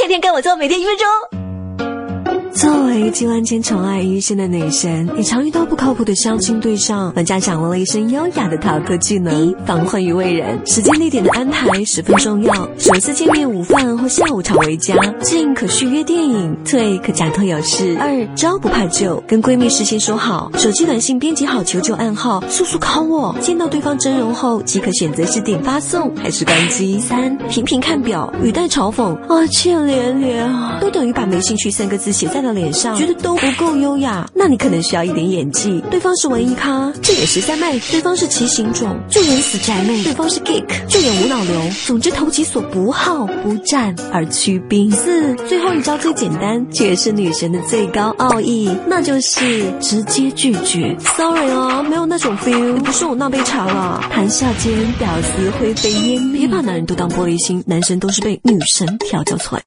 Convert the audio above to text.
天天跟我做，每天一分钟。作为金万千宠爱一身的女神，你常遇到不靠谱的相亲对象，玩家掌握了一身优雅的逃课技能。防患于未然，时间地点的安排十分重要。首次见面午饭或下午茶为佳，进可续约电影，退可假托有事。二招不怕旧，跟闺蜜事先说好，手机短信编辑好求救暗号，速速 call 我。见到对方真容后，即可选择是点发送还是关机。三频频看表，语带嘲讽啊，欠连连啊，都等于把没兴趣三个字写在。到脸上觉得都不够优雅，那你可能需要一点演技。对方是文艺咖，就演十三妹；对方是骑行种，就演死宅妹；对方是 geek，就演无脑流。总之投其所不好，不战而屈兵。四，最后一招最简单，却也是女神的最高奥义，那就是直接拒绝。Sorry 哦，没有那种 feel，不是我那杯茶了。谈笑间，屌丝灰飞烟灭。别把男人都当玻璃心，男神都是被女神调教出来。